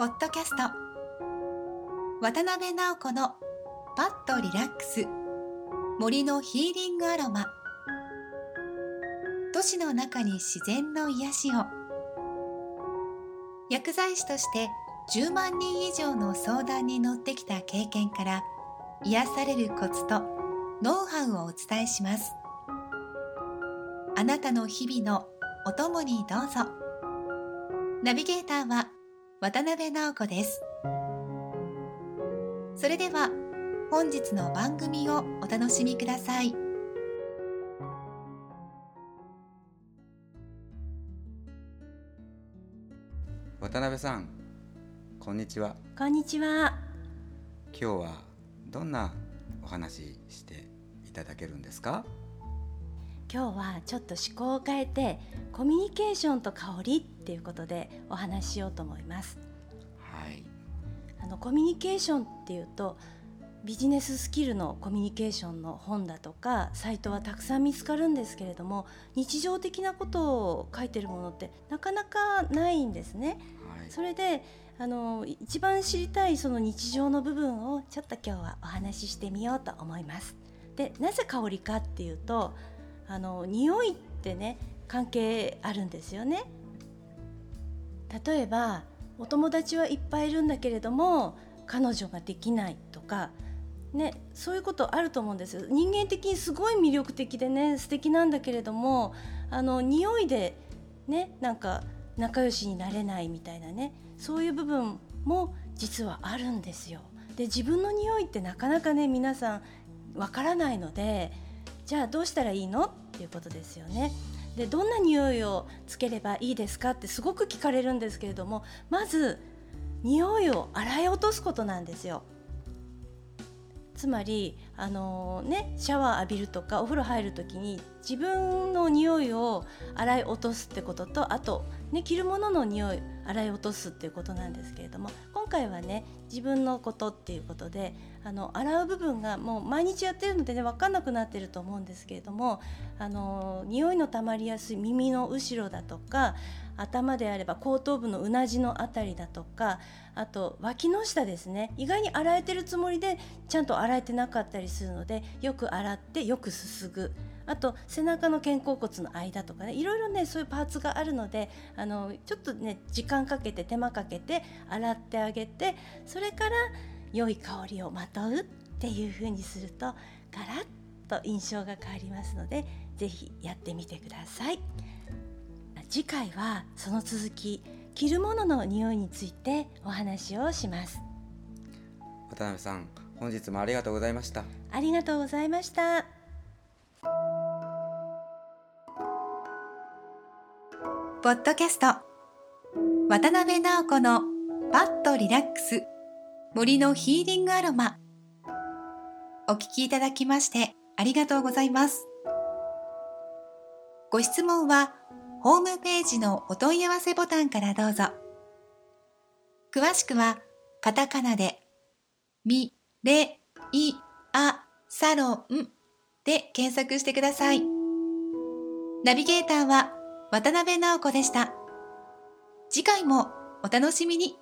ポッドキャスト。渡辺直子のパッとリラックス。森のヒーリングアロマ。都市の中に自然の癒しを。薬剤師として10万人以上の相談に乗ってきた経験から癒されるコツとノウハウをお伝えします。あなたの日々のお供にどうぞ。ナビゲーターは渡辺直子です。それでは本日の番組をお楽しみください。渡辺さんこんにちは。こんにちは。今日はどんなお話していただけるんですか？今日はちょっと思考を変えてコミュニケーションと香りっていうことでお話ししようと思いますはいあのコミュニケーションっていうとビジネススキルのコミュニケーションの本だとかサイトはたくさん見つかるんですけれども日常的なことを書いてるものってなかなかないんですね。はいそれであの一番知りたいその日常の部分をちょっと今日はお話ししてみようと思います。でなぜ香りかっていうとあの匂いってね関係あるんですよね。例えばお友達はいっぱいいるんだけれども彼女ができないとかね、そういうことあると思うんですよ人間的にすごい魅力的でね素敵なんだけれどもあの匂いでねなんか仲良しになれないみたいなねそういう部分も実はあるんですよ。で自分の匂いってなかなかね皆さんわからないのでじゃあどうしたらいいの？っていうことですよね。でどんな匂いをつければいいですかってすごく聞かれるんですけれどもまず匂いを洗い落とすことなんですよ。つまりあのねシャワー浴びるとかお風呂入る時に自分の匂いを洗い落とすってこととあと、ね、着るものの匂い洗い落とすっていうことなんですけれども今回はね自分のことっていうことであの洗う部分がもう毎日やってるのでね分かんなくなってると思うんですけれどもあの匂いの溜まりやすい耳の後ろだとか頭であれば後頭部のうなじのあたりだとかあと脇の下ですね。意外に洗えてるつもりでちゃんと洗えてなかったりするのでよく洗ってよくすすぐ。あと背中の肩甲骨の間とかねいろいろねそういうパーツがあるのであのちょっとね時間かけて手間かけて洗ってあげてそれから良い香りをまとうっていう風にするとガラッと印象が変わりますので是非やってみてください。次回はその続き着るものの匂いについてお話をします。渡辺さん本日もありがとうございました。ありがとうございましたポッドキャスト。渡辺直子のパッとリラックス。森のヒーリングアロマ。お聞きいただきましてありがとうございます。ご質問はホームページのお問い合わせボタンからどうぞ。詳しくはカタカナでミレイアサロンで検索してください。ナビゲーターは渡辺直子でした。次回もお楽しみに。